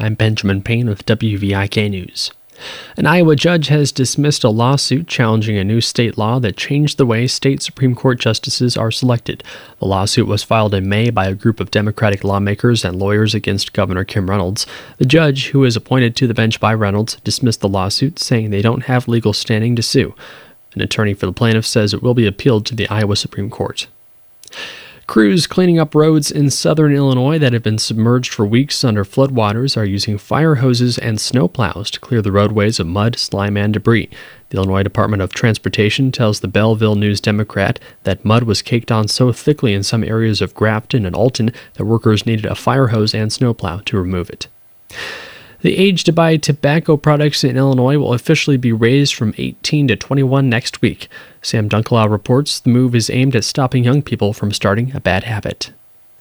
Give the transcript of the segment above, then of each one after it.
I'm Benjamin Payne with WVIK News. An Iowa judge has dismissed a lawsuit challenging a new state law that changed the way state Supreme Court justices are selected. The lawsuit was filed in May by a group of Democratic lawmakers and lawyers against Governor Kim Reynolds. The judge, who was appointed to the bench by Reynolds, dismissed the lawsuit, saying they don't have legal standing to sue. An attorney for the plaintiff says it will be appealed to the Iowa Supreme Court. Crews cleaning up roads in southern Illinois that have been submerged for weeks under floodwaters are using fire hoses and snowplows to clear the roadways of mud, slime, and debris. The Illinois Department of Transportation tells the Belleville News Democrat that mud was caked on so thickly in some areas of Grafton and Alton that workers needed a fire hose and snowplow to remove it. The age to buy tobacco products in Illinois will officially be raised from 18 to 21 next week. Sam Dunkelau reports the move is aimed at stopping young people from starting a bad habit.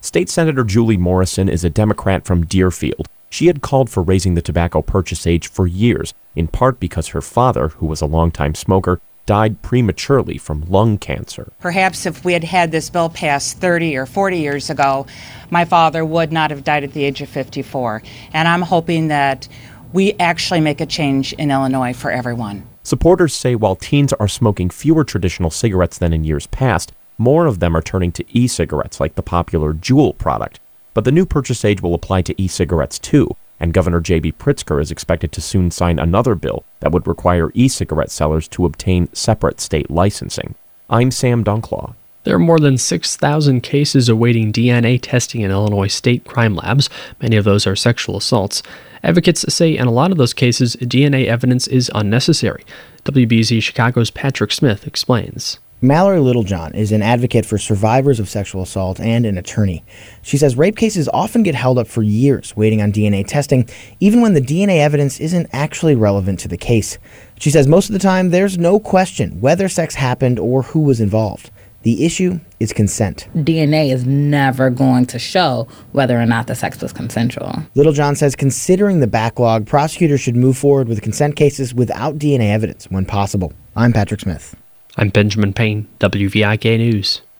State Senator Julie Morrison is a Democrat from Deerfield. She had called for raising the tobacco purchase age for years, in part because her father, who was a longtime smoker, died prematurely from lung cancer. Perhaps if we had had this bill passed 30 or 40 years ago, my father would not have died at the age of 54. And I'm hoping that we actually make a change in Illinois for everyone. Supporters say while teens are smoking fewer traditional cigarettes than in years past, more of them are turning to e cigarettes like the popular Juul product. But the new purchase age will apply to e cigarettes too, and Governor J.B. Pritzker is expected to soon sign another bill that would require e cigarette sellers to obtain separate state licensing. I'm Sam Dunkelaw. There are more than 6,000 cases awaiting DNA testing in Illinois state crime labs. Many of those are sexual assaults. Advocates say in a lot of those cases, DNA evidence is unnecessary. WBEZ Chicago's Patrick Smith explains. Mallory Littlejohn is an advocate for survivors of sexual assault and an attorney. She says rape cases often get held up for years waiting on DNA testing, even when the DNA evidence isn't actually relevant to the case. She says most of the time there's no question whether sex happened or who was involved. The issue is consent. DNA is never going to show whether or not the sex was consensual. Littlejohn says considering the backlog, prosecutors should move forward with consent cases without DNA evidence when possible. I'm Patrick Smith. I'm Benjamin Payne, WVIK News.